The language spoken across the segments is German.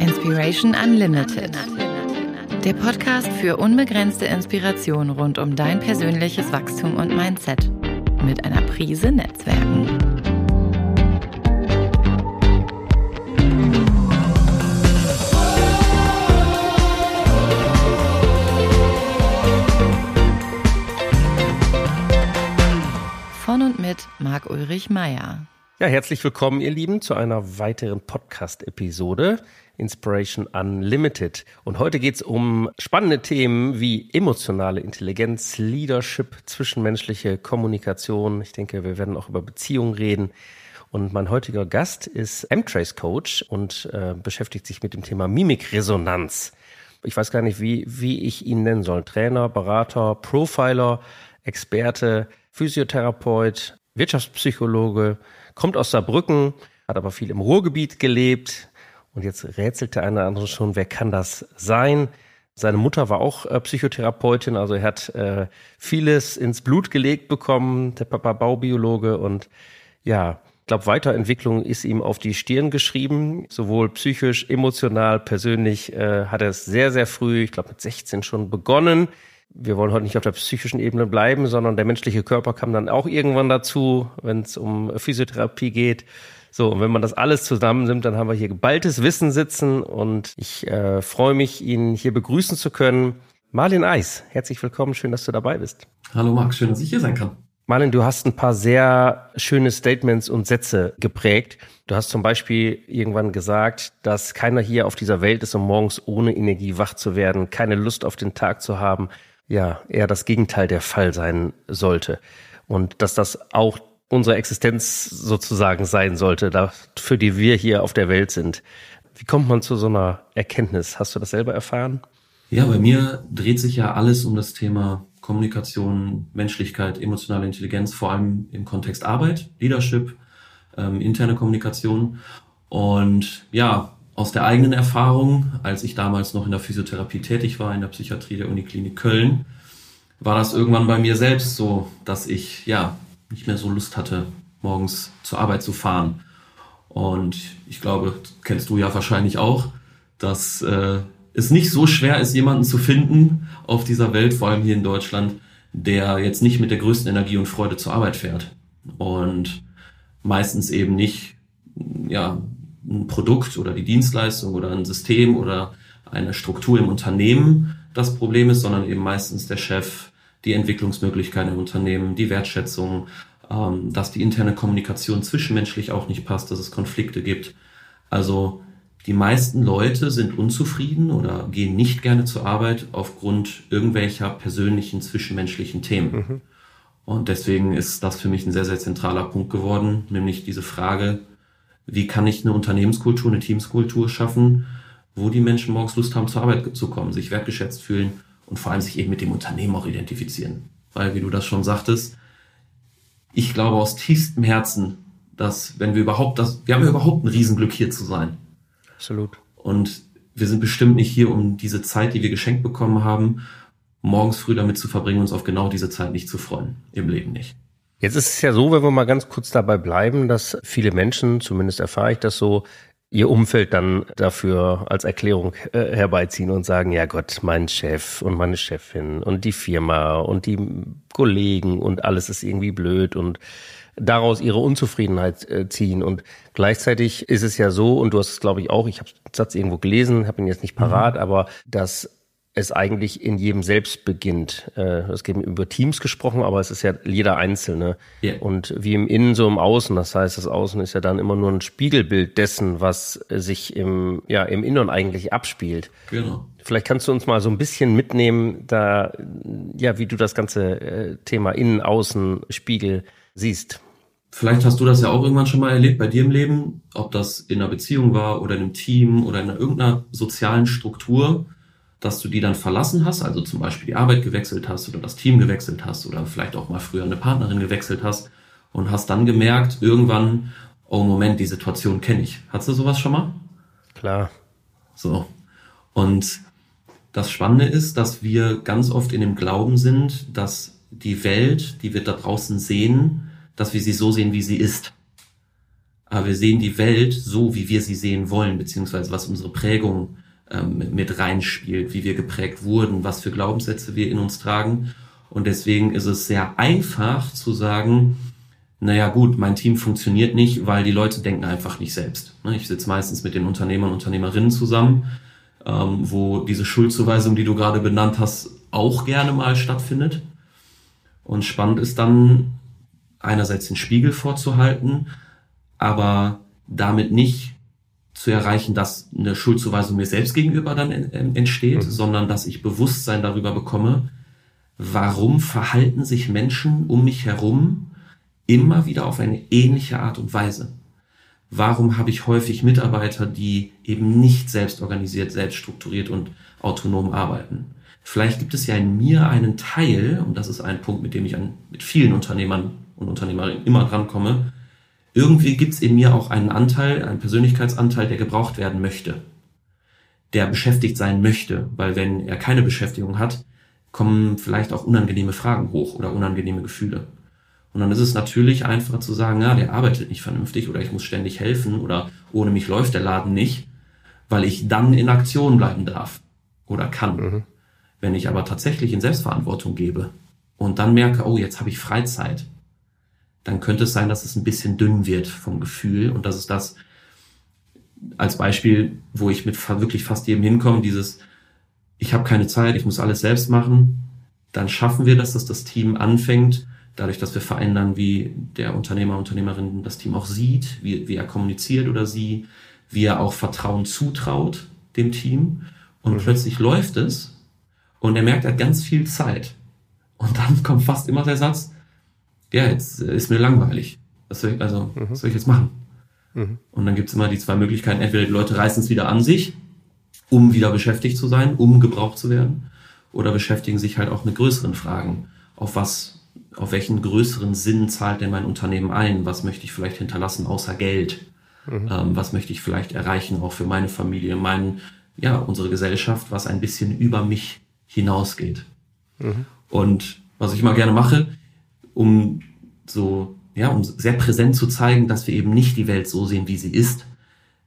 Inspiration Unlimited. Der Podcast für unbegrenzte Inspiration rund um dein persönliches Wachstum und Mindset. Mit einer Prise Netzwerken. Von und mit Marc-Ulrich Meyer. Ja, herzlich willkommen, ihr Lieben, zu einer weiteren Podcast-Episode Inspiration Unlimited. Und heute geht's um spannende Themen wie emotionale Intelligenz, Leadership, zwischenmenschliche Kommunikation. Ich denke, wir werden auch über Beziehungen reden. Und mein heutiger Gast ist M-Trace Coach und äh, beschäftigt sich mit dem Thema Mimikresonanz. Ich weiß gar nicht, wie, wie ich ihn nennen soll. Trainer, Berater, Profiler, Experte, Physiotherapeut, Wirtschaftspsychologe, kommt aus Saarbrücken, hat aber viel im Ruhrgebiet gelebt. Und jetzt rätselt der eine oder andere schon, wer kann das sein? Seine Mutter war auch äh, Psychotherapeutin, also er hat äh, vieles ins Blut gelegt bekommen, der Papa Baubiologe und ja, ich glaube, Weiterentwicklung ist ihm auf die Stirn geschrieben, sowohl psychisch, emotional, persönlich äh, hat er es sehr, sehr früh, ich glaube mit 16 schon begonnen. Wir wollen heute nicht auf der psychischen Ebene bleiben, sondern der menschliche Körper kam dann auch irgendwann dazu, wenn es um Physiotherapie geht. So, und wenn man das alles zusammennimmt, dann haben wir hier geballtes Wissen sitzen und ich äh, freue mich, ihn hier begrüßen zu können. Marlin Eis, herzlich willkommen, schön, dass du dabei bist. Hallo Max, schön, dass ich hier sein kann. Marlin, du hast ein paar sehr schöne Statements und Sätze geprägt. Du hast zum Beispiel irgendwann gesagt, dass keiner hier auf dieser Welt ist, um morgens ohne Energie wach zu werden, keine Lust auf den Tag zu haben. Ja, eher das Gegenteil der Fall sein sollte. Und dass das auch unsere Existenz sozusagen sein sollte, für die wir hier auf der Welt sind. Wie kommt man zu so einer Erkenntnis? Hast du das selber erfahren? Ja, bei mir dreht sich ja alles um das Thema Kommunikation, Menschlichkeit, emotionale Intelligenz, vor allem im Kontext Arbeit, Leadership, ähm, interne Kommunikation. Und ja, aus der eigenen Erfahrung, als ich damals noch in der Physiotherapie tätig war, in der Psychiatrie der Uniklinik Köln, war das irgendwann bei mir selbst so, dass ich ja nicht mehr so Lust hatte, morgens zur Arbeit zu fahren. Und ich glaube, kennst du ja wahrscheinlich auch, dass äh, es nicht so schwer ist, jemanden zu finden auf dieser Welt, vor allem hier in Deutschland, der jetzt nicht mit der größten Energie und Freude zur Arbeit fährt. Und meistens eben nicht ja, ein Produkt oder die Dienstleistung oder ein System oder eine Struktur im Unternehmen das Problem ist, sondern eben meistens der Chef, die Entwicklungsmöglichkeiten im Unternehmen, die Wertschätzung, ähm, dass die interne Kommunikation zwischenmenschlich auch nicht passt, dass es Konflikte gibt. Also die meisten Leute sind unzufrieden oder gehen nicht gerne zur Arbeit aufgrund irgendwelcher persönlichen zwischenmenschlichen Themen. Mhm. Und deswegen ist das für mich ein sehr, sehr zentraler Punkt geworden, nämlich diese Frage, wie kann ich eine Unternehmenskultur, eine Teamskultur schaffen, wo die Menschen morgens Lust haben, zur Arbeit zu kommen, sich wertgeschätzt fühlen und vor allem sich eben mit dem Unternehmen auch identifizieren. Weil, wie du das schon sagtest, ich glaube aus tiefstem Herzen, dass wenn wir überhaupt das, wir haben ja überhaupt ein Riesenglück hier zu sein. Absolut. Und wir sind bestimmt nicht hier, um diese Zeit, die wir geschenkt bekommen haben, morgens früh damit zu verbringen, uns auf genau diese Zeit nicht zu freuen. Im Leben nicht. Jetzt ist es ja so, wenn wir mal ganz kurz dabei bleiben, dass viele Menschen, zumindest erfahre ich das so, ihr Umfeld dann dafür als Erklärung äh, herbeiziehen und sagen, ja Gott, mein Chef und meine Chefin und die Firma und die Kollegen und alles ist irgendwie blöd und daraus ihre Unzufriedenheit äh, ziehen. Und gleichzeitig ist es ja so, und du hast es, glaube ich, auch, ich habe den Satz irgendwo gelesen, habe ihn jetzt nicht parat, mhm. aber dass es eigentlich in jedem selbst beginnt. Äh, es geht über Teams gesprochen, aber es ist ja jeder Einzelne. Yeah. Und wie im Innen, so im Außen. Das heißt, das Außen ist ja dann immer nur ein Spiegelbild dessen, was sich im, ja, im Inneren eigentlich abspielt. Genau. Vielleicht kannst du uns mal so ein bisschen mitnehmen, da, ja, wie du das ganze äh, Thema Innen, Außen, Spiegel siehst. Vielleicht hast du das ja auch irgendwann schon mal erlebt bei dir im Leben, ob das in einer Beziehung war oder in einem Team oder in irgendeiner sozialen Struktur dass du die dann verlassen hast, also zum Beispiel die Arbeit gewechselt hast oder das Team gewechselt hast oder vielleicht auch mal früher eine Partnerin gewechselt hast und hast dann gemerkt, irgendwann, oh Moment, die Situation kenne ich. Hattest du sowas schon mal? Klar. So. Und das Spannende ist, dass wir ganz oft in dem Glauben sind, dass die Welt, die wir da draußen sehen, dass wir sie so sehen, wie sie ist. aber wir sehen die Welt so, wie wir sie sehen wollen, beziehungsweise was unsere Prägung ähm, mit reinspielt, wie wir geprägt wurden, was für Glaubenssätze wir in uns tragen. Und deswegen ist es sehr einfach zu sagen, naja gut, mein Team funktioniert nicht, weil die Leute denken einfach nicht selbst. Ne, ich sitze meistens mit den Unternehmern und Unternehmerinnen zusammen, ähm, wo diese Schuldzuweisung, die du gerade benannt hast, auch gerne mal stattfindet. Und spannend ist dann einerseits den Spiegel vorzuhalten, aber damit nicht zu erreichen, dass eine Schuldzuweisung mir selbst gegenüber dann entsteht, mhm. sondern dass ich Bewusstsein darüber bekomme, warum verhalten sich Menschen um mich herum immer wieder auf eine ähnliche Art und Weise. Warum habe ich häufig Mitarbeiter, die eben nicht selbst organisiert, selbst strukturiert und autonom arbeiten? Vielleicht gibt es ja in mir einen Teil, und das ist ein Punkt, mit dem ich an, mit vielen Unternehmern und Unternehmerinnen immer drankomme, irgendwie gibt es in mir auch einen Anteil, einen Persönlichkeitsanteil, der gebraucht werden möchte, der beschäftigt sein möchte, weil wenn er keine Beschäftigung hat, kommen vielleicht auch unangenehme Fragen hoch oder unangenehme Gefühle. Und dann ist es natürlich einfacher zu sagen, ja, der arbeitet nicht vernünftig oder ich muss ständig helfen oder ohne mich läuft der Laden nicht, weil ich dann in Aktion bleiben darf oder kann. Mhm. Wenn ich aber tatsächlich in Selbstverantwortung gebe und dann merke, oh, jetzt habe ich Freizeit, dann könnte es sein, dass es ein bisschen dünn wird vom Gefühl. Und das ist das als Beispiel, wo ich mit wirklich fast jedem hinkomme, dieses, ich habe keine Zeit, ich muss alles selbst machen. Dann schaffen wir das, dass das Team anfängt, dadurch, dass wir verändern, wie der Unternehmer, Unternehmerin das Team auch sieht, wie, wie er kommuniziert oder sie, wie er auch Vertrauen zutraut dem Team. Und mhm. plötzlich läuft es und er merkt, er hat ganz viel Zeit. Und dann kommt fast immer der Satz, ja, jetzt äh, ist mir langweilig. Was soll ich, also, mhm. was soll ich jetzt machen? Mhm. Und dann gibt's immer die zwei Möglichkeiten. Entweder die Leute reißen es wieder an sich, um wieder beschäftigt zu sein, um gebraucht zu werden, oder beschäftigen sich halt auch mit größeren Fragen. Auf was, auf welchen größeren Sinn zahlt denn mein Unternehmen ein? Was möchte ich vielleicht hinterlassen außer Geld? Mhm. Ähm, was möchte ich vielleicht erreichen, auch für meine Familie, meinen, ja, unsere Gesellschaft, was ein bisschen über mich hinausgeht. Mhm. Und was ich mal gerne mache, um so, ja, um sehr präsent zu zeigen, dass wir eben nicht die Welt so sehen, wie sie ist.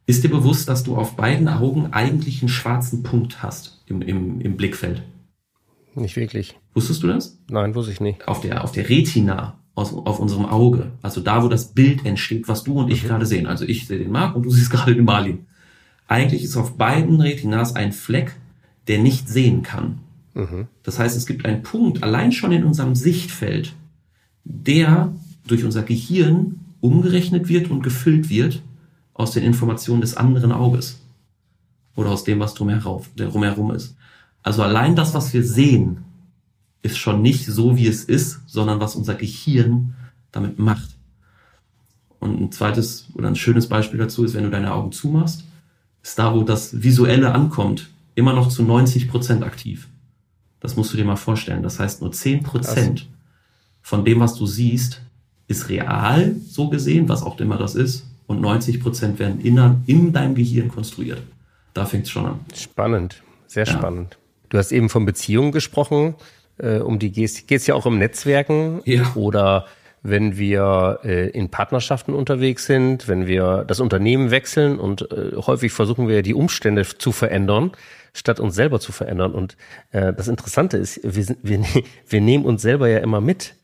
Ist dir bewusst, dass du auf beiden Augen eigentlich einen schwarzen Punkt hast im, im, im Blickfeld? Nicht wirklich. Wusstest du das? Nein, wusste ich nicht. Auf der, auf der Retina, aus, auf unserem Auge, also da, wo das Bild entsteht, was du und ich mhm. gerade sehen. Also ich sehe den Marc und du siehst gerade den Marlin. Eigentlich ist auf beiden Retinas ein Fleck, der nicht sehen kann. Mhm. Das heißt, es gibt einen Punkt, allein schon in unserem Sichtfeld, der durch unser Gehirn umgerechnet wird und gefüllt wird aus den Informationen des anderen Auges oder aus dem, was drumherum ist. Also allein das, was wir sehen, ist schon nicht so, wie es ist, sondern was unser Gehirn damit macht. Und ein zweites oder ein schönes Beispiel dazu ist, wenn du deine Augen zumachst, ist da, wo das Visuelle ankommt, immer noch zu 90 Prozent aktiv. Das musst du dir mal vorstellen. Das heißt, nur 10 Prozent von dem, was du siehst, ist real, so gesehen, was auch immer das ist. Und 90 Prozent werden in, in deinem Gehirn konstruiert. Da fängt es schon an. Spannend, sehr ja. spannend. Du hast eben von Beziehungen gesprochen. Äh, um die geht es ja auch um Netzwerken ja. oder wenn wir äh, in Partnerschaften unterwegs sind, wenn wir das Unternehmen wechseln und äh, häufig versuchen wir die Umstände zu verändern, statt uns selber zu verändern. Und äh, das Interessante ist, wir, sind, wir, wir nehmen uns selber ja immer mit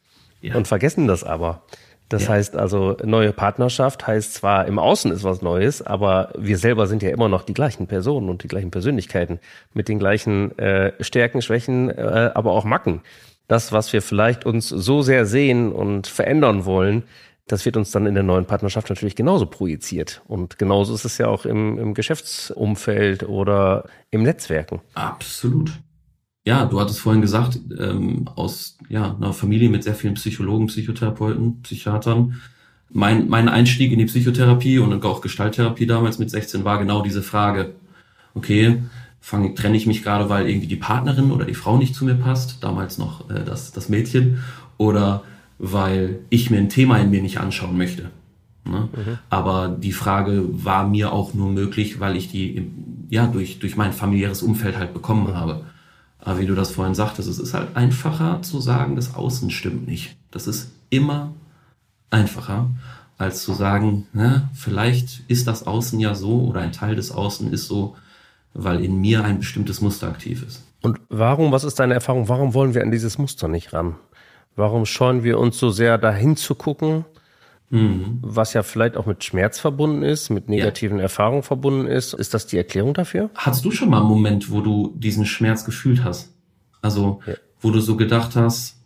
ja. und vergessen das aber. Das ja. heißt also, neue Partnerschaft heißt zwar im Außen ist was Neues, aber wir selber sind ja immer noch die gleichen Personen und die gleichen Persönlichkeiten mit den gleichen äh, Stärken, Schwächen, äh, aber auch Macken. Das, was wir vielleicht uns so sehr sehen und verändern wollen, das wird uns dann in der neuen Partnerschaft natürlich genauso projiziert. Und genauso ist es ja auch im, im Geschäftsumfeld oder im Netzwerken. Absolut ja, du hattest vorhin gesagt, ähm, aus ja, einer Familie mit sehr vielen Psychologen, Psychotherapeuten, Psychiatern. Mein, mein Einstieg in die Psychotherapie und auch Gestalttherapie damals mit 16 war genau diese Frage. Okay, fang, trenne ich mich gerade, weil irgendwie die Partnerin oder die Frau nicht zu mir passt, damals noch äh, das, das Mädchen, oder weil ich mir ein Thema in mir nicht anschauen möchte. Ne? Mhm. Aber die Frage war mir auch nur möglich, weil ich die ja durch, durch mein familiäres Umfeld halt bekommen habe. Aber wie du das vorhin sagtest, es ist halt einfacher zu sagen, das Außen stimmt nicht. Das ist immer einfacher. als zu sagen, na, vielleicht ist das Außen ja so oder ein Teil des Außen ist so, weil in mir ein bestimmtes Muster aktiv ist. Und warum, was ist deine Erfahrung, warum wollen wir an dieses Muster nicht ran? Warum scheuen wir uns so sehr dahin zu gucken, mhm. was ja vielleicht auch mit Schmerz verbunden ist, mit negativen ja. Erfahrungen verbunden ist? Ist das die Erklärung dafür? Hast du schon mal einen Moment, wo du diesen Schmerz gefühlt hast? Also, ja. wo du so gedacht hast,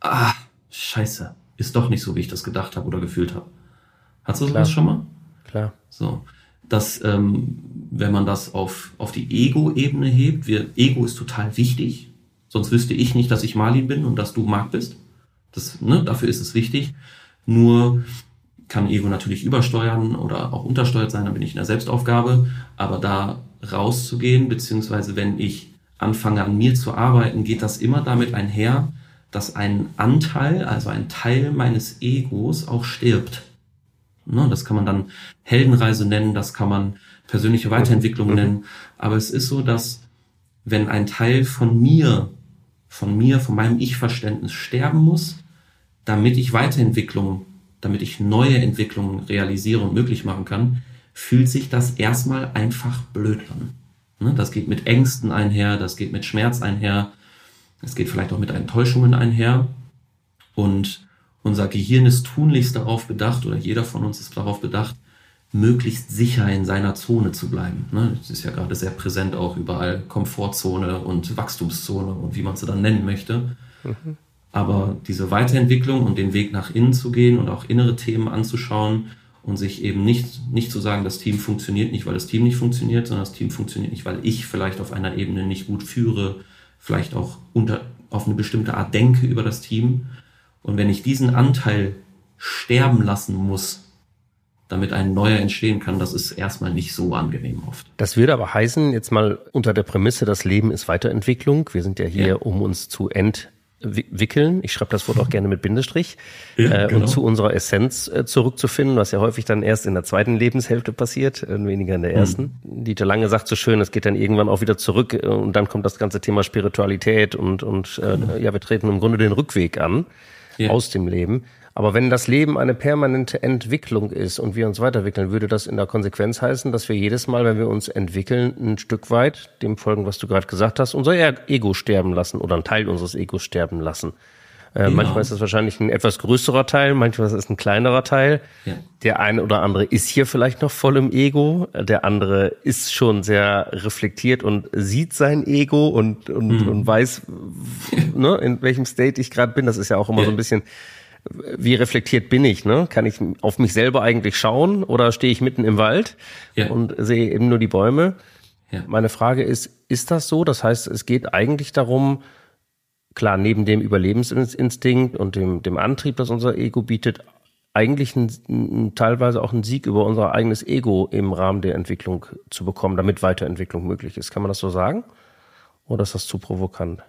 ah, scheiße, ist doch nicht so, wie ich das gedacht habe oder gefühlt habe. Hast du sowas schon mal? Klar. So. Dass, ähm, wenn man das auf, auf die Ego-Ebene hebt, wir, Ego ist total wichtig. Sonst wüsste ich nicht, dass ich Marlin bin und dass du Marc bist. Das, ne, dafür ist es wichtig. Nur kann Ego natürlich übersteuern oder auch untersteuert sein, dann bin ich in der Selbstaufgabe. Aber da rauszugehen, beziehungsweise wenn ich anfange an mir zu arbeiten, geht das immer damit einher, dass ein Anteil, also ein Teil meines Egos auch stirbt. Ne, das kann man dann Heldenreise nennen, das kann man persönliche Weiterentwicklung mhm. nennen. Aber es ist so, dass wenn ein Teil von mir, von mir, von meinem Ich-Verständnis sterben muss, damit ich Weiterentwicklung, damit ich neue Entwicklungen realisiere und möglich machen kann, fühlt sich das erstmal einfach blöd an. Ne, das geht mit Ängsten einher, das geht mit Schmerz einher, es geht vielleicht auch mit Enttäuschungen einher. Und unser Gehirn ist tunlichst darauf bedacht, oder jeder von uns ist darauf bedacht, möglichst sicher in seiner Zone zu bleiben. Ne? Das ist ja gerade sehr präsent auch überall Komfortzone und Wachstumszone und wie man sie dann nennen möchte. Mhm. Aber diese Weiterentwicklung und den Weg nach innen zu gehen und auch innere Themen anzuschauen und sich eben nicht, nicht zu sagen, das Team funktioniert nicht, weil das Team nicht funktioniert, sondern das Team funktioniert nicht, weil ich vielleicht auf einer Ebene nicht gut führe, vielleicht auch unter, auf eine bestimmte Art denke über das Team. Und wenn ich diesen Anteil sterben lassen muss, damit ein neuer entstehen kann, das ist erstmal nicht so angenehm oft. Das würde aber heißen, jetzt mal unter der Prämisse, das Leben ist Weiterentwicklung. Wir sind ja hier, ja. um uns zu ent wickeln. Ich schreibe das Wort auch gerne mit Bindestrich. Ja, äh, genau. Und zu unserer Essenz äh, zurückzufinden, was ja häufig dann erst in der zweiten Lebenshälfte passiert, äh, weniger in der ersten. Mhm. Dieter Lange sagt so schön, es geht dann irgendwann auch wieder zurück äh, und dann kommt das ganze Thema Spiritualität und, und äh, mhm. ja, wir treten im Grunde den Rückweg an ja. aus dem Leben. Aber wenn das Leben eine permanente Entwicklung ist und wir uns weiterentwickeln, würde das in der Konsequenz heißen, dass wir jedes Mal, wenn wir uns entwickeln, ein Stück weit dem folgen, was du gerade gesagt hast, unser Ego sterben lassen oder ein Teil unseres Egos sterben lassen. Äh, genau. Manchmal ist das wahrscheinlich ein etwas größerer Teil, manchmal ist es ein kleinerer Teil. Ja. Der eine oder andere ist hier vielleicht noch voll im Ego, der andere ist schon sehr reflektiert und sieht sein Ego und, und, mhm. und weiß, ne, in welchem State ich gerade bin. Das ist ja auch immer ja. so ein bisschen wie reflektiert bin ich? Ne? Kann ich auf mich selber eigentlich schauen oder stehe ich mitten im Wald ja. und sehe eben nur die Bäume? Ja. Meine Frage ist, ist das so? Das heißt, es geht eigentlich darum, klar, neben dem Überlebensinstinkt und dem, dem Antrieb, das unser Ego bietet, eigentlich ein, teilweise auch einen Sieg über unser eigenes Ego im Rahmen der Entwicklung zu bekommen, damit Weiterentwicklung möglich ist. Kann man das so sagen? Oder ist das zu provokant?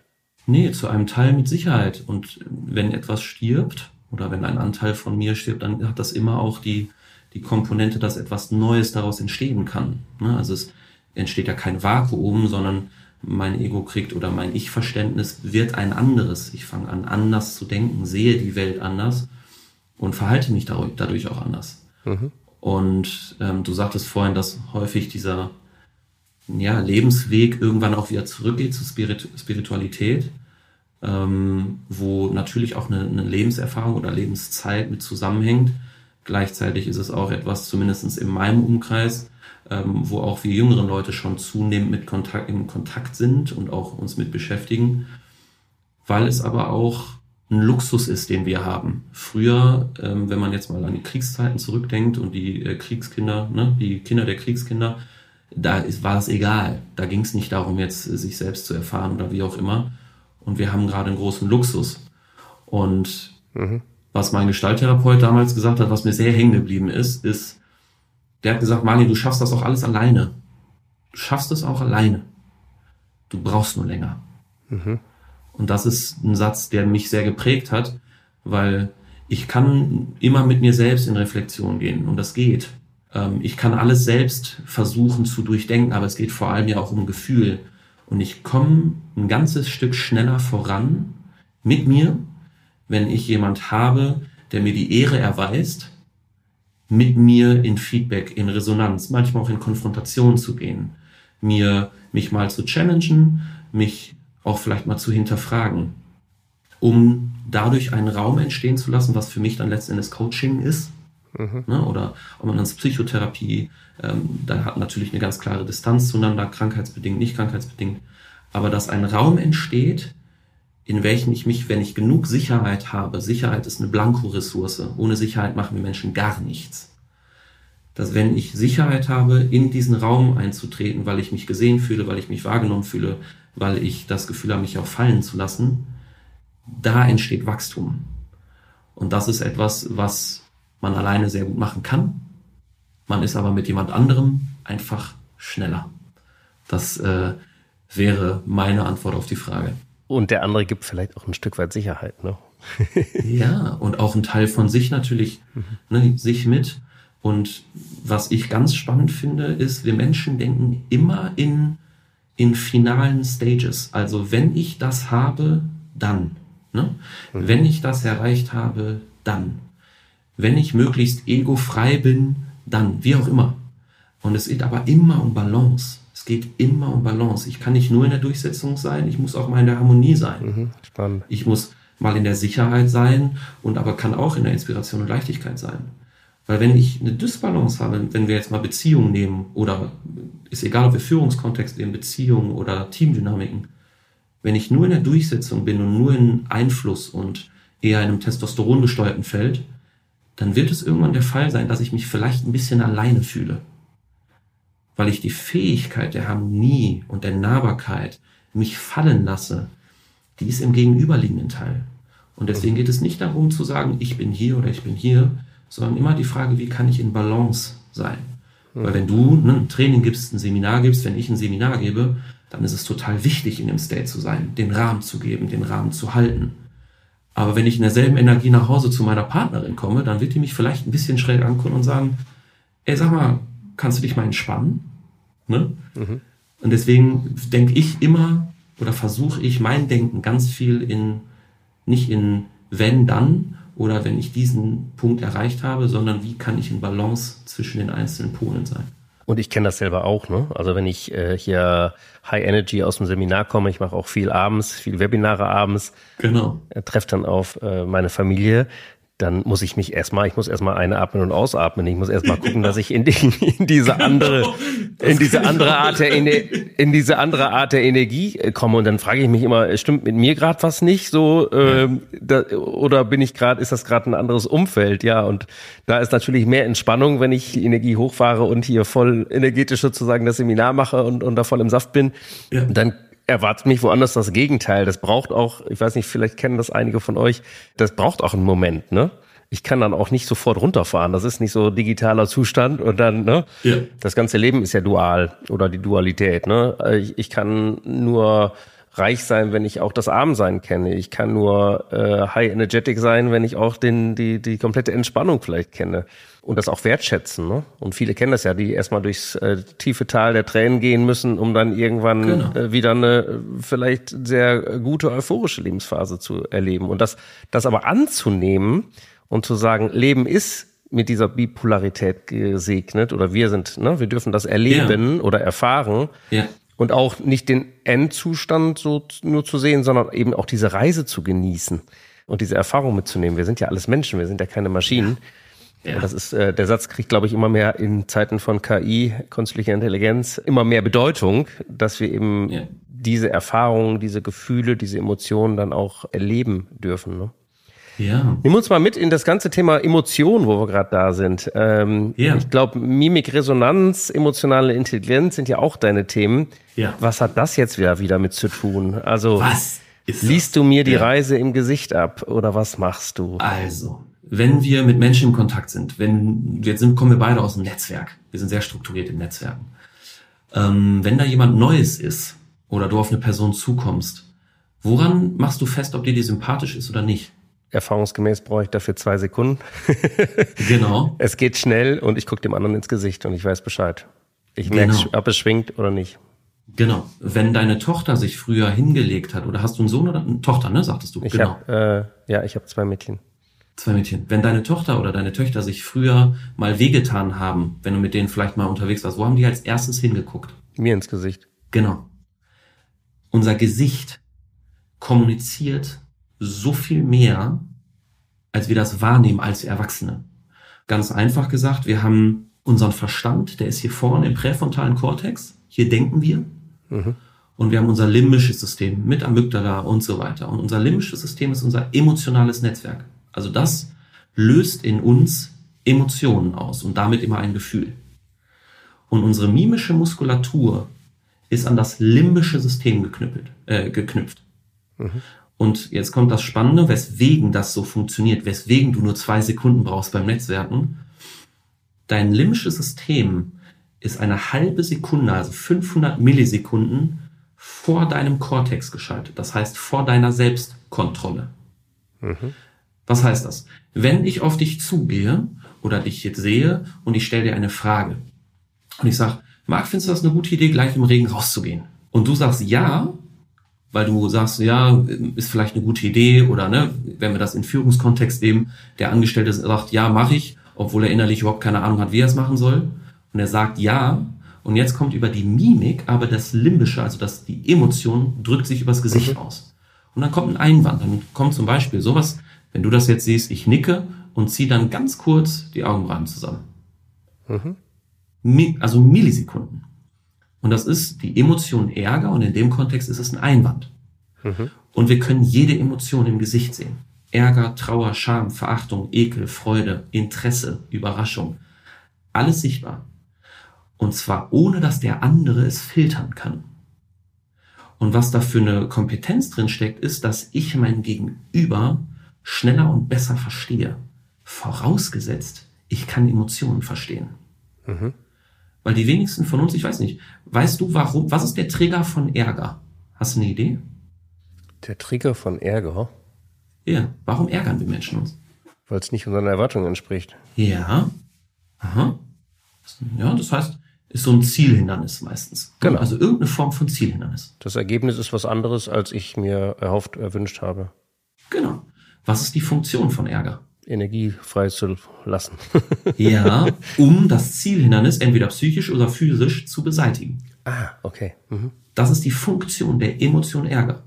Nee, zu einem Teil mit Sicherheit. Und wenn etwas stirbt, oder wenn ein Anteil von mir stirbt, dann hat das immer auch die, die Komponente, dass etwas Neues daraus entstehen kann. Ne? Also es entsteht ja kein Vakuum, sondern mein Ego kriegt oder mein Ich-Verständnis wird ein anderes. Ich fange an, anders zu denken, sehe die Welt anders und verhalte mich dadurch auch anders. Mhm. Und ähm, du sagtest vorhin, dass häufig dieser ja, Lebensweg irgendwann auch wieder zurückgeht zur Spirit Spiritualität ähm, wo natürlich auch eine, eine Lebenserfahrung oder Lebenszeit mit zusammenhängt. Gleichzeitig ist es auch etwas, zumindest in meinem Umkreis, ähm, wo auch wir jüngeren Leute schon zunehmend mit Kontakt, in Kontakt sind und auch uns mit beschäftigen, weil es aber auch ein Luxus ist, den wir haben. Früher, ähm, wenn man jetzt mal an die Kriegszeiten zurückdenkt und die äh, Kriegskinder, ne, die Kinder der Kriegskinder, da ist, war es egal. Da ging es nicht darum, jetzt sich selbst zu erfahren oder wie auch immer, und wir haben gerade einen großen Luxus. Und mhm. was mein Gestalttherapeut damals gesagt hat, was mir sehr hängen geblieben ist, ist, der hat gesagt, Marlin, du schaffst das auch alles alleine. Du schaffst es auch alleine. Du brauchst nur länger. Mhm. Und das ist ein Satz, der mich sehr geprägt hat, weil ich kann immer mit mir selbst in Reflexion gehen und das geht. Ähm, ich kann alles selbst versuchen zu durchdenken, aber es geht vor allem ja auch um Gefühl. Und ich komme ein ganzes Stück schneller voran mit mir, wenn ich jemand habe, der mir die Ehre erweist, mit mir in Feedback, in Resonanz, manchmal auch in Konfrontation zu gehen, mir mich mal zu challengen, mich auch vielleicht mal zu hinterfragen, um dadurch einen Raum entstehen zu lassen, was für mich dann letzten Endes Coaching ist. Mhm. Ne, oder ob man als Psychotherapie, ähm, da hat natürlich eine ganz klare Distanz zueinander, krankheitsbedingt, nicht krankheitsbedingt, aber dass ein Raum entsteht, in welchem ich mich, wenn ich genug Sicherheit habe, Sicherheit ist eine Blanko-Ressource, ohne Sicherheit machen wir Menschen gar nichts. Dass wenn ich Sicherheit habe, in diesen Raum einzutreten, weil ich mich gesehen fühle, weil ich mich wahrgenommen fühle, weil ich das Gefühl habe, mich auch fallen zu lassen, da entsteht Wachstum. Und das ist etwas, was man alleine sehr gut machen kann. Man ist aber mit jemand anderem einfach schneller. Das äh, wäre meine Antwort auf die Frage. Und der andere gibt vielleicht auch ein Stück weit Sicherheit, ne? ja, und auch ein Teil von sich natürlich, mhm. ne, sich mit. Und was ich ganz spannend finde, ist, wir Menschen denken immer in, in finalen Stages. Also wenn ich das habe, dann. Ne? Mhm. Wenn ich das erreicht habe, dann. Wenn ich möglichst egofrei bin, dann. Wie auch immer. Und es geht aber immer um Balance. Es geht immer um Balance. Ich kann nicht nur in der Durchsetzung sein, ich muss auch mal in der Harmonie sein. Mhm, spannend. Ich muss mal in der Sicherheit sein und aber kann auch in der Inspiration und Leichtigkeit sein. Weil wenn ich eine Dysbalance habe, wenn wir jetzt mal Beziehungen nehmen oder ist egal, ob wir Führungskontext nehmen, Beziehungen oder Teamdynamiken, wenn ich nur in der Durchsetzung bin und nur in Einfluss und eher in einem Testosteron gesteuerten Feld, dann wird es irgendwann der Fall sein, dass ich mich vielleicht ein bisschen alleine fühle. Weil ich die Fähigkeit der Harmonie und der Nahbarkeit mich fallen lasse, die ist im gegenüberliegenden Teil. Und deswegen geht es nicht darum zu sagen, ich bin hier oder ich bin hier, sondern immer die Frage, wie kann ich in Balance sein? Weil wenn du ne, ein Training gibst, ein Seminar gibst, wenn ich ein Seminar gebe, dann ist es total wichtig, in dem State zu sein, den Rahmen zu geben, den Rahmen zu halten. Aber wenn ich in derselben Energie nach Hause zu meiner Partnerin komme, dann wird die mich vielleicht ein bisschen schräg angucken und sagen, ey, sag mal, kannst du dich mal entspannen? Ne? Mhm. Und deswegen denke ich immer oder versuche ich mein Denken ganz viel in, nicht in wenn, dann oder wenn ich diesen Punkt erreicht habe, sondern wie kann ich in Balance zwischen den einzelnen Polen sein. Und ich kenne das selber auch, ne? Also wenn ich äh, hier High Energy aus dem Seminar komme, ich mache auch viel abends, viel Webinare abends, genau. äh, treffe dann auf äh, meine Familie, dann muss ich mich erstmal, ich muss erstmal einatmen und ausatmen. Ich muss erstmal gucken, dass ich in, die, in diese andere, genau. in diese andere Art der in diese andere Art der Energie äh, komme. Und dann frage ich mich immer, stimmt mit mir gerade was nicht so? Ähm, da, oder bin ich gerade, ist das gerade ein anderes Umfeld? Ja, und da ist natürlich mehr Entspannung, wenn ich die Energie hochfahre und hier voll energetisch sozusagen das Seminar mache und, und da voll im Saft bin. Ja. Dann erwartet mich woanders das Gegenteil. Das braucht auch, ich weiß nicht, vielleicht kennen das einige von euch, das braucht auch einen Moment, ne? Ich kann dann auch nicht sofort runterfahren. Das ist nicht so digitaler Zustand und dann, ne? Ja. Das ganze Leben ist ja dual oder die Dualität, ne? Ich, ich kann nur reich sein, wenn ich auch das Armsein kenne. Ich kann nur äh, high energetic sein, wenn ich auch den, die, die komplette Entspannung vielleicht kenne und das auch wertschätzen. Ne? Und viele kennen das ja, die erstmal durchs äh, tiefe Tal der Tränen gehen müssen, um dann irgendwann genau. äh, wieder eine vielleicht sehr gute euphorische Lebensphase zu erleben. Und das, das aber anzunehmen und zu sagen, Leben ist mit dieser Bipolarität gesegnet oder wir sind, ne, wir dürfen das erleben ja. oder erfahren. Ja. Und auch nicht den Endzustand so nur zu sehen, sondern eben auch diese Reise zu genießen und diese Erfahrung mitzunehmen. Wir sind ja alles Menschen, wir sind ja keine Maschinen. Ja. Ja. Das ist, äh, der Satz kriegt, glaube ich, immer mehr in Zeiten von KI, künstlicher Intelligenz, immer mehr Bedeutung, dass wir eben ja. diese Erfahrungen, diese Gefühle, diese Emotionen dann auch erleben dürfen. Ne? Ja. Nimm uns mal mit in das ganze Thema Emotionen, wo wir gerade da sind. Ähm, ja. Ich glaube, Mimik, Resonanz, emotionale Intelligenz sind ja auch deine Themen. Ja. Was hat das jetzt wieder, wieder mit zu tun? Also, was liest du mir die ja. Reise im Gesicht ab oder was machst du? Also, wenn wir mit Menschen im Kontakt sind, wenn jetzt sind, kommen wir beide aus dem Netzwerk, wir sind sehr strukturiert im Netzwerken. Ähm, wenn da jemand Neues ist oder du auf eine Person zukommst, woran machst du fest, ob dir die sympathisch ist oder nicht? Erfahrungsgemäß brauche ich dafür zwei Sekunden. genau. Es geht schnell und ich gucke dem anderen ins Gesicht und ich weiß Bescheid. Ich merke, genau. ob es schwingt oder nicht. Genau. Wenn deine Tochter sich früher hingelegt hat, oder hast du einen Sohn oder eine Tochter, ne, sagtest du? Ich genau. Hab, äh, ja, ich habe zwei Mädchen. Zwei Mädchen. Wenn deine Tochter oder deine Töchter sich früher mal wehgetan haben, wenn du mit denen vielleicht mal unterwegs warst, wo haben die als erstes hingeguckt? Mir ins Gesicht. Genau. Unser Gesicht kommuniziert so viel mehr, als wir das wahrnehmen als Erwachsene. Ganz einfach gesagt, wir haben unseren Verstand, der ist hier vorne im präfrontalen Kortex. Hier denken wir. Mhm. Und wir haben unser limbisches System mit Amygdala und so weiter. Und unser limbisches System ist unser emotionales Netzwerk. Also das löst in uns Emotionen aus und damit immer ein Gefühl. Und unsere mimische Muskulatur ist an das limbische System geknüppelt, äh, geknüpft. Mhm. Und jetzt kommt das Spannende, weswegen das so funktioniert, weswegen du nur zwei Sekunden brauchst beim Netzwerken. Dein limbisches System ist eine halbe Sekunde, also 500 Millisekunden vor deinem Kortex geschaltet. Das heißt vor deiner Selbstkontrolle. Mhm. Was heißt das? Wenn ich auf dich zugehe oder dich jetzt sehe und ich stelle dir eine Frage und ich sage, Marc, findest du das eine gute Idee, gleich im Regen rauszugehen? Und du sagst ja, weil du sagst, ja, ist vielleicht eine gute Idee oder ne, wenn wir das in Führungskontext nehmen, der Angestellte sagt, ja, mache ich, obwohl er innerlich überhaupt keine Ahnung hat, wie er es machen soll. Und er sagt ja, und jetzt kommt über die Mimik, aber das Limbische, also das, die Emotion drückt sich übers Gesicht mhm. aus. Und dann kommt ein Einwand, dann kommt zum Beispiel sowas, wenn du das jetzt siehst, ich nicke und ziehe dann ganz kurz die Augenbrauen zusammen. Mhm. Also Millisekunden. Und das ist die Emotion Ärger und in dem Kontext ist es ein Einwand. Mhm. Und wir können jede Emotion im Gesicht sehen. Ärger, Trauer, Scham, Verachtung, Ekel, Freude, Interesse, Überraschung. Alles sichtbar. Und zwar ohne, dass der andere es filtern kann. Und was da für eine Kompetenz drin steckt, ist, dass ich mein Gegenüber schneller und besser verstehe. Vorausgesetzt, ich kann Emotionen verstehen. Mhm. Weil die wenigsten von uns, ich weiß nicht, weißt du, warum, was ist der Trigger von Ärger? Hast du eine Idee? Der Trigger von Ärger? Ja, warum ärgern wir Menschen uns? Weil es nicht unseren Erwartungen entspricht. Ja. Aha. Ja, das heißt, ist so ein Zielhindernis meistens. Genau. Also irgendeine Form von Zielhindernis. Das Ergebnis ist was anderes, als ich mir erhofft, erwünscht habe. Genau. Was ist die Funktion von Ärger? Energie freizulassen. ja, um das Zielhindernis entweder psychisch oder physisch zu beseitigen. Ah, okay. Mhm. Das ist die Funktion der Emotion Ärger.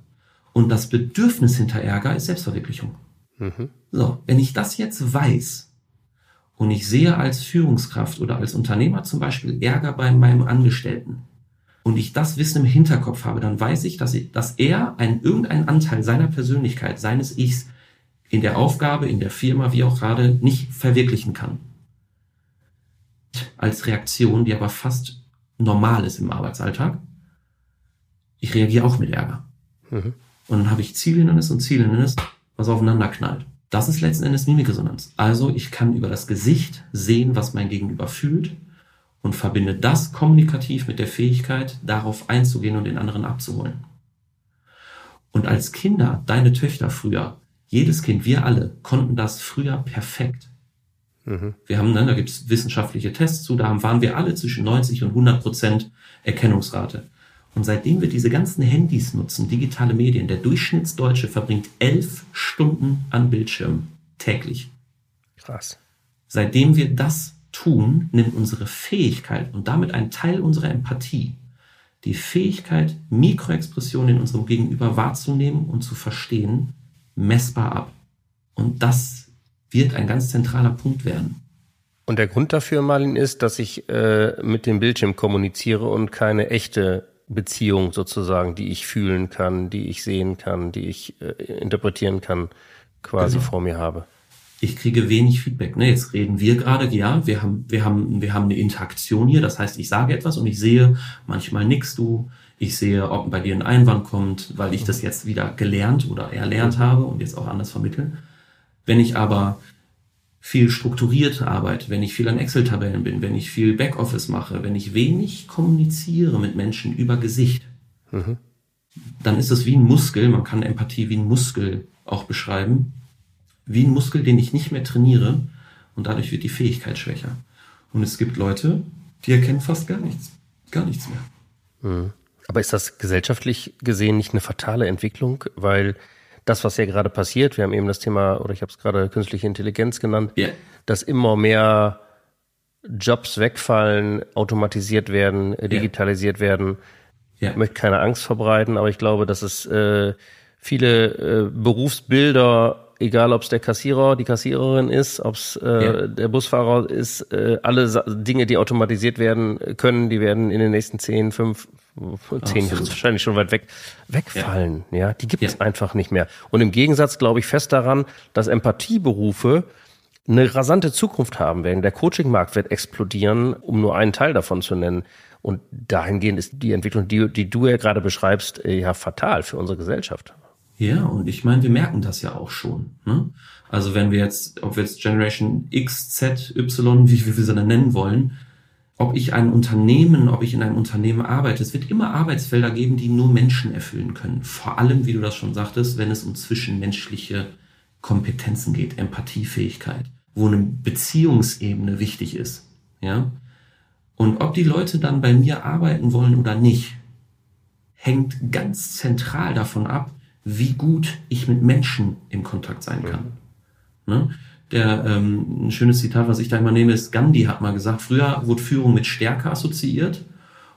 Und das Bedürfnis hinter Ärger ist Selbstverwirklichung. Mhm. So, wenn ich das jetzt weiß und ich sehe als Führungskraft oder als Unternehmer zum Beispiel Ärger bei meinem Angestellten und ich das Wissen im Hinterkopf habe, dann weiß ich, dass, ich, dass er einen, irgendeinen Anteil seiner Persönlichkeit, seines Ichs in der Aufgabe, in der Firma, wie auch gerade, nicht verwirklichen kann. Als Reaktion, die aber fast normal ist im Arbeitsalltag. Ich reagiere auch mit Ärger. Mhm. Und dann habe ich Zielhindernis und Zielhindernis, was aufeinander knallt. Das ist letzten Endes Mimikresonanz. Also ich kann über das Gesicht sehen, was mein Gegenüber fühlt und verbinde das kommunikativ mit der Fähigkeit, darauf einzugehen und den anderen abzuholen. Und als Kinder, deine Töchter früher, jedes Kind, wir alle, konnten das früher perfekt. Mhm. Wir haben, ne, da gibt es wissenschaftliche Tests zu, da waren wir alle zwischen 90 und 100 Prozent Erkennungsrate. Und seitdem wir diese ganzen Handys nutzen, digitale Medien, der Durchschnittsdeutsche verbringt elf Stunden an Bildschirm täglich. Krass. Seitdem wir das tun, nimmt unsere Fähigkeit und damit ein Teil unserer Empathie, die Fähigkeit, Mikroexpressionen in unserem Gegenüber wahrzunehmen und zu verstehen, messbar ab. Und das wird ein ganz zentraler Punkt werden. Und der Grund dafür, Marlin, ist, dass ich äh, mit dem Bildschirm kommuniziere und keine echte Beziehung sozusagen, die ich fühlen kann, die ich sehen kann, die ich äh, interpretieren kann, quasi genau. vor mir habe. Ich kriege wenig Feedback. Ne, jetzt reden wir gerade, ja, wir haben, wir haben, wir haben eine Interaktion hier. Das heißt, ich sage etwas und ich sehe, manchmal nix du, ich sehe, ob bei dir ein Einwand kommt, weil ich das jetzt wieder gelernt oder erlernt habe und jetzt auch anders vermittle. Wenn ich aber viel strukturiert arbeite, wenn ich viel an Excel-Tabellen bin, wenn ich viel Backoffice mache, wenn ich wenig kommuniziere mit Menschen über Gesicht, mhm. dann ist es wie ein Muskel, man kann Empathie wie ein Muskel auch beschreiben, wie ein Muskel, den ich nicht mehr trainiere und dadurch wird die Fähigkeit schwächer. Und es gibt Leute, die erkennen fast gar nichts, gar nichts mehr. Mhm. Aber ist das gesellschaftlich gesehen nicht eine fatale Entwicklung? Weil das, was ja gerade passiert, wir haben eben das Thema, oder ich habe es gerade künstliche Intelligenz genannt, Yeah. dass immer mehr Jobs wegfallen, automatisiert werden, äh, digitalisiert werden. Ja. Ich möchte keine Angst verbreiten, aber ich glaube, dass es äh, viele äh, Berufsbilder, egal ob es der Kassierer, die Kassiererin ist, ob es äh, der Busfahrer ist, äh, alle Dinge, die automatisiert werden können, die werden in den nächsten zehn, fünf, zehn Absolut. wahrscheinlich schon weit weg wegfallen. Ja, die gibt es Ja. einfach nicht mehr. Und im Gegensatz glaube ich fest daran, dass Empathieberufe eine rasante Zukunft haben werden. Der Coachingmarkt wird explodieren, um nur einen Teil davon zu nennen. Und dahingehend ist die Entwicklung, die, die du ja gerade beschreibst, äh, ja fatal für unsere Gesellschaft. Ja, und ich meine, wir merken das ja auch schon. Ne? Also wenn wir jetzt, ob wir jetzt Generation X, Z, Y, wie wir sie dann nennen wollen, ob ich ein Unternehmen, ob ich in einem Unternehmen arbeite, es wird immer Arbeitsfelder geben, die nur Menschen erfüllen können. Vor allem, wie du das schon sagtest, wenn es um zwischenmenschliche Kompetenzen geht, Empathiefähigkeit, wo eine Beziehungsebene wichtig ist. Ja? Und ob die Leute dann bei mir arbeiten wollen oder nicht, hängt ganz zentral davon ab, wie gut ich mit Menschen im Kontakt sein kann. Ne? Der, ähm, ein schönes Zitat, was ich da immer nehme, ist, Gandhi hat mal gesagt, früher wurde Führung mit Stärke assoziiert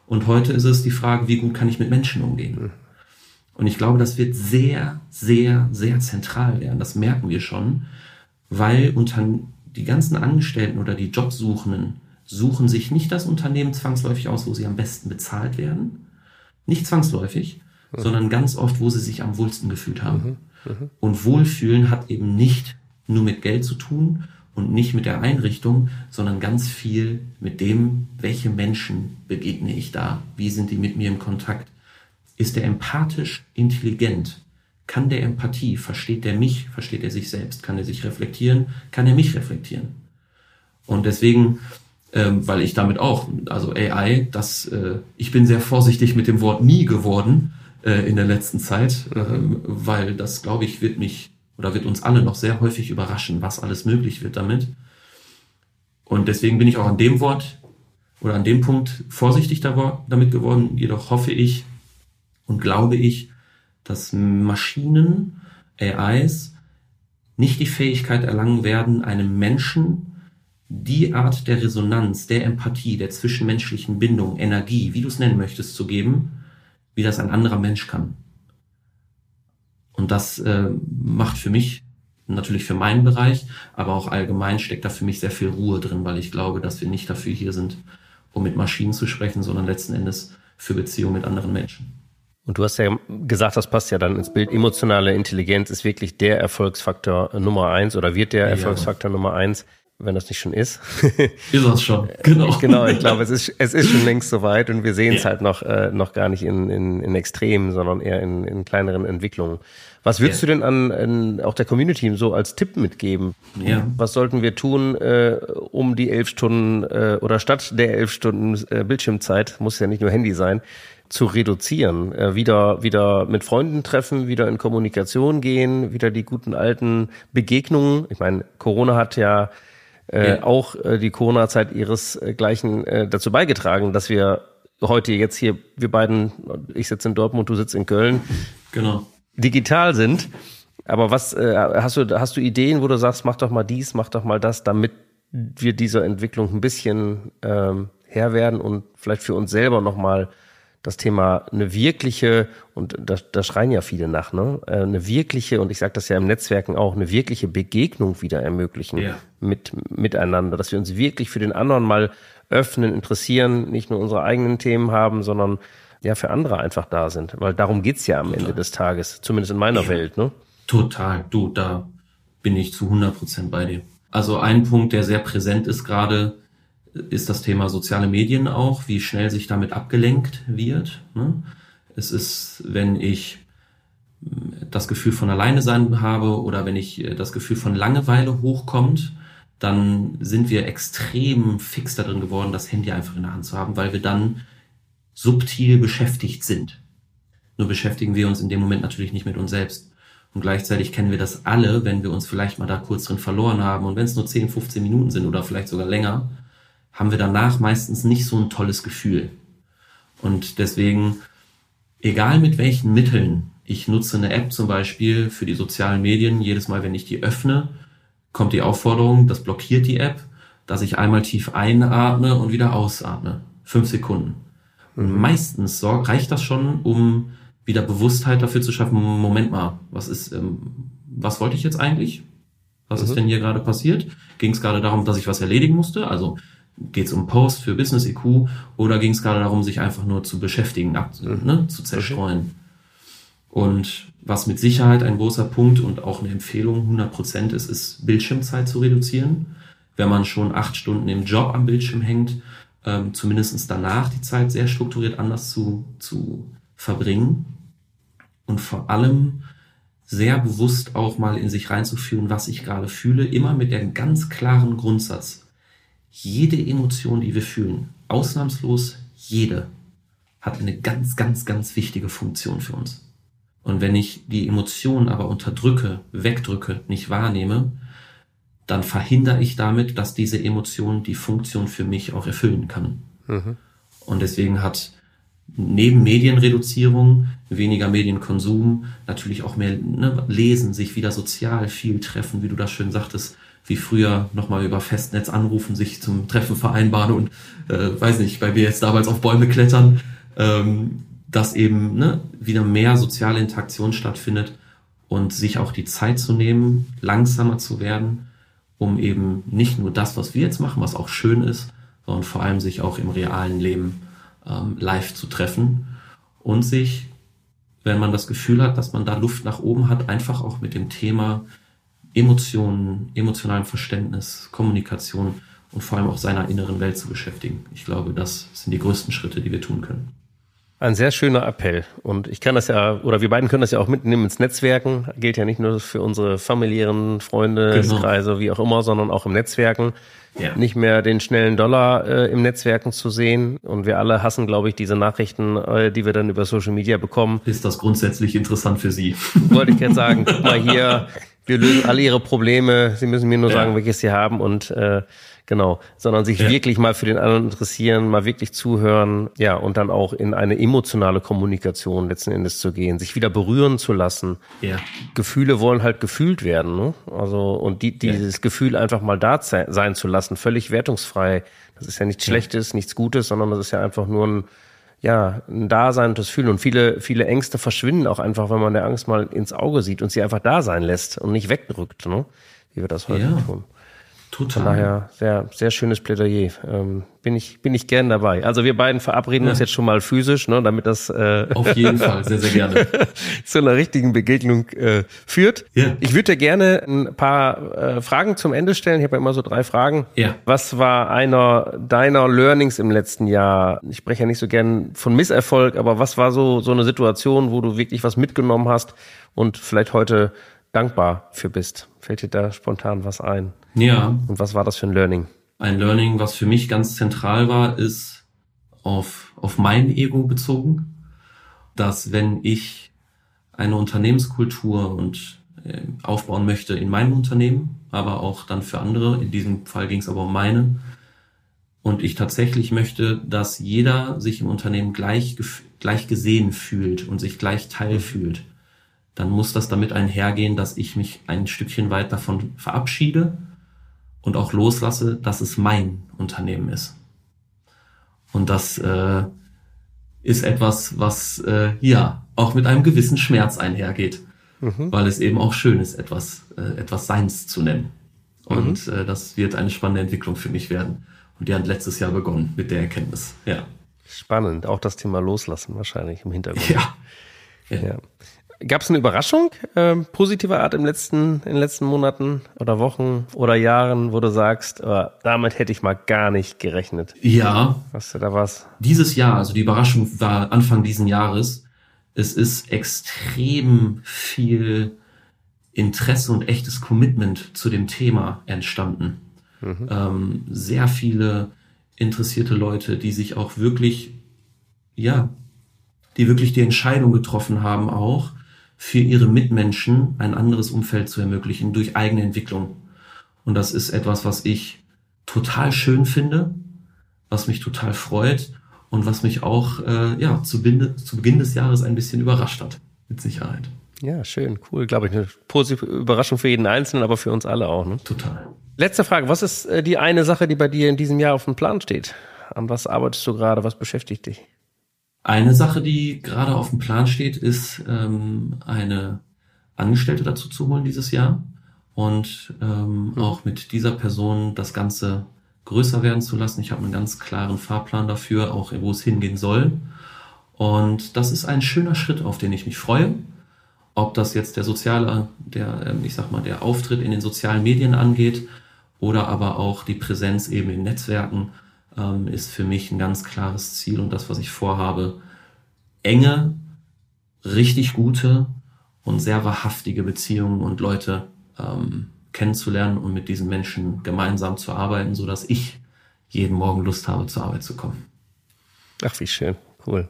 und heute ist es die Frage, wie gut kann ich mit Menschen umgehen. Und ich glaube, das wird sehr, sehr, sehr zentral werden. Das merken wir schon, weil unter die ganzen Angestellten oder die Jobsuchenden suchen sich nicht das Unternehmen zwangsläufig aus, wo sie am besten bezahlt werden. Nicht zwangsläufig, sondern ganz oft, wo sie sich am wohlsten gefühlt haben. Und Wohlfühlen hat eben nicht nur mit Geld zu tun und nicht mit der Einrichtung, sondern ganz viel mit dem, welche Menschen begegne ich da, wie sind die mit mir im Kontakt. Ist der empathisch intelligent? Kann der Empathie? Versteht der mich? Versteht er sich selbst? Kann er sich reflektieren? Kann er mich reflektieren? Und deswegen, ähm, weil ich damit auch, also AI, das, äh, ich bin sehr vorsichtig mit dem Wort nie geworden äh, in der letzten Zeit, ähm, weil das, glaube ich, wird mich oder wird uns alle noch sehr häufig überraschen, was alles möglich wird damit. Und deswegen bin ich auch an dem Wort oder an dem Punkt vorsichtig damit geworden. Jedoch hoffe ich und glaube ich, dass Maschinen, AIs, nicht die Fähigkeit erlangen werden, einem Menschen die Art der Resonanz, der Empathie, der zwischenmenschlichen Bindung, Energie, wie du es nennen möchtest, zu geben, wie das ein anderer Mensch kann. Und das äh, macht für mich, natürlich für meinen Bereich, aber auch allgemein steckt da für mich sehr viel Ruhe drin, weil ich glaube, dass wir nicht dafür hier sind, um mit Maschinen zu sprechen, sondern letzten Endes für Beziehungen mit anderen Menschen. Und du hast ja gesagt, das passt ja dann ins Bild. Emotionale Intelligenz ist wirklich der Erfolgsfaktor Nummer eins oder wird der Ja. Erfolgsfaktor Nummer eins, wenn das nicht schon ist. Ist das schon, genau. genau, ich glaube, es ist, es ist schon längst soweit und wir sehen es Ja. halt noch, äh, noch gar nicht in, in, in Extremen, sondern eher in, in kleineren Entwicklungen. Was würdest Ja. du denn an, an auch der Community so als Tipp mitgeben? Ja. Was sollten wir tun, äh, um die elf Stunden äh, oder statt der elf Stunden äh, Bildschirmzeit, muss ja nicht nur Handy sein, zu reduzieren? Äh, wieder, wieder mit Freunden treffen, wieder in Kommunikation gehen, wieder die guten alten Begegnungen. Ich meine, Corona hat ja äh, Ja. auch äh, die Corona-Zeit ihresgleichen äh, dazu beigetragen, dass wir heute jetzt hier, wir beiden, ich sitze in Dortmund, du sitzt in Köln, Genau. digital sind. Aber was äh, hast du hast du Ideen, wo du sagst, mach doch mal dies, mach doch mal das, damit wir dieser Entwicklung ein bisschen ähm, Herr werden und vielleicht für uns selber noch mal das Thema eine wirkliche und da, da schreien ja viele nach, ne? Äh, Eine wirkliche und ich sage das ja im Netzwerken auch, eine wirkliche Begegnung wieder ermöglichen Ja. mit miteinander, dass wir uns wirklich für den anderen mal öffnen, interessieren, nicht nur unsere eigenen Themen haben, sondern ja für andere einfach da sind, weil darum geht's ja am Ende des Tages, zumindest in meiner Welt, ne? Total. Du, da bin ich zu 100 Prozent bei dir. Also ein Punkt, der sehr präsent ist gerade, ist das Thema soziale Medien auch, wie schnell sich damit abgelenkt wird. Ne? Es ist, wenn ich mh, das Gefühl von alleine sein habe oder wenn ich äh, das Gefühl von Langeweile hochkommt, dann sind wir extrem fix darin geworden, das Handy einfach in der Hand zu haben, weil wir dann subtil beschäftigt sind. Nur beschäftigen wir uns in dem Moment natürlich nicht mit uns selbst. Und gleichzeitig kennen wir das alle, wenn wir uns vielleicht mal da kurz drin verloren haben. Und wenn es nur 10, 15 Minuten sind oder vielleicht sogar länger, haben wir danach meistens nicht so ein tolles Gefühl. Und deswegen, egal mit welchen Mitteln Ich nutze eine App zum Beispiel für die sozialen Medien. Jedes Mal, wenn ich die öffne, kommt die Aufforderung, das blockiert die App, dass ich einmal tief einatme und wieder ausatme. Fünf Sekunden. Und mhm. meistens reicht das schon, um wieder Bewusstheit dafür zu schaffen, Moment mal, was ist, ähm, was wollte ich jetzt eigentlich? Was mhm. ist denn hier gerade passiert? Ging es gerade darum, dass ich was erledigen musste? Also geht es um Post für Business IQ oder ging es gerade darum, sich einfach nur zu beschäftigen, ab, mhm. ne, zu zerstreuen? Okay. Und was mit Sicherheit ein großer Punkt und auch eine Empfehlung 100 Prozent ist, ist Bildschirmzeit zu reduzieren. Wenn man schon acht Stunden im Job am Bildschirm hängt, ähm, zumindest danach die Zeit sehr strukturiert anders zu, zu verbringen. Und vor allem sehr bewusst auch mal in sich reinzufühlen, was ich gerade fühle, immer mit dem ganz klaren Grundsatz. Jede Emotion, die wir fühlen, ausnahmslos jede, hat eine ganz, ganz, ganz wichtige Funktion für uns. Und wenn ich die Emotionen aber unterdrücke, wegdrücke, nicht wahrnehme, dann verhindere ich damit, dass diese Emotion die Funktion für mich auch erfüllen kann. Mhm. Und deswegen hat neben Medienreduzierung, weniger Medienkonsum, natürlich auch mehr ne, Lesen, sich wieder sozial viel treffen, wie du das schön sagtest, wie früher nochmal über Festnetz anrufen, sich zum Treffen vereinbaren und, äh, weiß nicht, bei mir jetzt damals auf Bäume klettern. Ähm, dass eben ne, wieder mehr soziale Interaktion stattfindet und sich auch die Zeit zu nehmen, langsamer zu werden, um eben nicht nur das, was wir jetzt machen, was auch schön ist, sondern vor allem sich auch im realen Leben ähm, live zu treffen und sich, wenn man das Gefühl hat, dass man da Luft nach oben hat, einfach auch mit dem Thema Emotionen, emotionalem Verständnis, Kommunikation und vor allem auch seiner inneren Welt zu beschäftigen. Ich glaube, das sind die größten Schritte, die wir tun können. Ein sehr schöner Appell. Und ich kann das ja, oder wir beiden können das ja auch mitnehmen ins Netzwerken. Gilt ja nicht nur für unsere familiären Freundeskreise, genau. wie auch immer, sondern auch im Netzwerken. Ja. Nicht mehr den schnellen Dollar äh, im Netzwerken zu sehen. Und wir alle hassen, glaube ich, diese Nachrichten, äh, die wir dann über Social Media bekommen. Ist das grundsätzlich interessant für Sie? Wollte ich jetzt sagen. Guck mal hier, wir lösen alle Ihre Probleme. Sie müssen mir nur ja. sagen, welches Sie haben. Und äh, Genau, sondern sich ja. wirklich mal für den anderen interessieren, mal wirklich zuhören, ja, und dann auch in eine emotionale Kommunikation letzten Endes zu gehen, sich wieder berühren zu lassen. Ja. Gefühle wollen halt gefühlt werden, ne? Also, und die, dieses ja. Gefühl einfach mal da sein zu lassen, völlig wertungsfrei. Das ist ja nichts Schlechtes, nichts Gutes, sondern das ist ja einfach nur ein, ja, ein Dasein und das Fühlen. Und viele, viele Ängste verschwinden auch einfach, wenn man der Angst mal ins Auge sieht und sie einfach da sein lässt und nicht wegdrückt, ne? Wie wir das heute ja. tun. Total. Von daher sehr, sehr schönes Plädoyer. Ähm, bin ich, bin ich gern dabei. Also wir beiden verabreden ja. uns jetzt schon mal physisch, ne, damit das äh, auf jeden Fall sehr, sehr gerne zu einer richtigen Begegnung äh, führt. Ja. Ich würde dir gerne ein paar äh, Fragen zum Ende stellen. Ich habe ja immer so drei Fragen. Ja. Was war einer deiner Learnings im letzten Jahr? Ich spreche ja nicht so gern von Misserfolg, aber was war so so eine Situation, wo du wirklich was mitgenommen hast und vielleicht heute dankbar für bist? Fällt dir da spontan was ein? Ja. Und was war das für ein Learning? Ein Learning, was für mich ganz zentral war, ist auf, auf mein Ego bezogen, dass wenn ich eine Unternehmenskultur und äh, aufbauen möchte in meinem Unternehmen, aber auch dann für andere, in diesem Fall ging es aber um meine, und ich tatsächlich möchte, dass jeder sich im Unternehmen gleich, gleich gesehen fühlt und sich gleich Teil mhm. fühlt, dann muss das damit einhergehen, dass ich mich ein Stückchen weit davon verabschiede und auch loslasse, dass es mein Unternehmen ist. Und das äh, ist etwas, was äh, ja auch mit einem gewissen Schmerz einhergeht, mhm. weil es eben auch schön ist, etwas, äh, etwas Seins zu nennen. Und mhm. äh, das wird eine spannende Entwicklung für mich werden. Und die hat letztes Jahr begonnen mit der Erkenntnis. Ja. Spannend, auch das Thema Loslassen wahrscheinlich im Hintergrund. Ja. ja. ja. Gab es eine Überraschung äh, positiver Art im letzten, in den letzten Monaten oder Wochen oder Jahren, wo du sagst, äh, damit hätte ich mal gar nicht gerechnet? Ja. Hast du da was? Dieses Jahr, also die Überraschung war Anfang diesen Jahres. Es ist extrem viel Interesse und echtes Commitment zu dem Thema entstanden. Mhm. Ähm, sehr viele interessierte Leute, die sich auch wirklich, ja, die wirklich die Entscheidung getroffen haben auch, für ihre Mitmenschen ein anderes Umfeld zu ermöglichen durch eigene Entwicklung. Und das ist etwas, was ich total schön finde, was mich total freut und was mich auch äh, ja, zu, Binde, zu Beginn des Jahres ein bisschen überrascht hat. Mit Sicherheit. Ja, schön, cool. Glaube ich, eine positive Überraschung für jeden Einzelnen, aber für uns alle auch. Ne? Total. Letzte Frage. Was ist äh, die eine Sache, die bei dir in diesem Jahr auf dem Plan steht? An was arbeitest du gerade? Was beschäftigt dich? Eine Sache, die gerade auf dem Plan steht, ist ähm, eine Angestellte dazu zu holen dieses Jahr und ähm, mhm. auch mit dieser Person das Ganze größer werden zu lassen. Ich habe einen ganz klaren Fahrplan dafür, auch wo es hingehen soll. Und das ist ein schöner Schritt, auf den ich mich freue. Ob das jetzt der soziale, der, ähm, ich sag mal, der Auftritt in den sozialen Medien angeht oder aber auch die Präsenz eben in Netzwerken, ähm, ist für mich ein ganz klares Ziel und das, was ich vorhabe, enge, richtig gute und sehr wahrhaftige Beziehungen und Leute ähm, kennenzulernen und mit diesen Menschen gemeinsam zu arbeiten, so dass ich jeden Morgen Lust habe, zur Arbeit zu kommen. Ach, wie schön. Cool.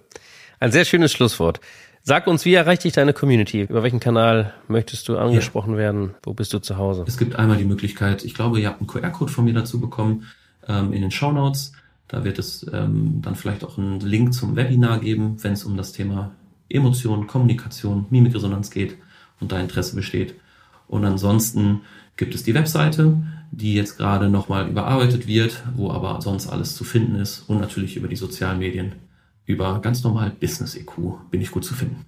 Ein sehr schönes Schlusswort. Sag uns, wie erreicht dich deine Community? Über welchen Kanal möchtest du angesprochen ja. werden? Wo bist du zu Hause? Es gibt einmal die Möglichkeit, ich glaube, ihr habt einen QR-Code von mir dazu bekommen ähm, in den Show Notes. Da wird es ähm, dann vielleicht auch einen Link zum Webinar geben, wenn es um das Thema Emotionen, Kommunikation, Mimikresonanz geht und da Interesse besteht. Und ansonsten gibt es die Webseite, die jetzt gerade nochmal überarbeitet wird, wo aber sonst alles zu finden ist und natürlich über die sozialen Medien, über ganz normal Business EQ bin ich gut zu finden.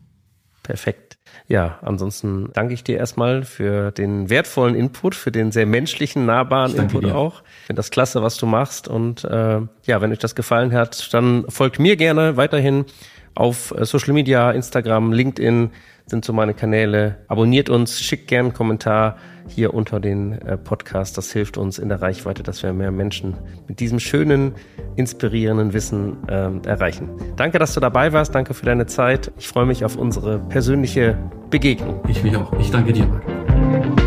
Perfekt. Ja, ansonsten danke ich dir erstmal für den wertvollen Input, für den sehr menschlichen, nahbaren Input dir. auch. Ich finde das klasse, was du machst. Und äh, ja, wenn euch das gefallen hat, dann folgt mir gerne weiterhin auf äh, Social Media, Instagram, LinkedIn sind so meine Kanäle. Abonniert uns, schickt gerne einen Kommentar hier unter den äh, Podcast. Das hilft uns in der Reichweite, dass wir mehr Menschen mit diesem schönen, inspirierenden Wissen ähm, erreichen. Danke, dass du dabei warst. Danke für deine Zeit. Ich freue mich auf unsere persönliche Begegnung. Ich mich auch. Ich danke dir, Marc.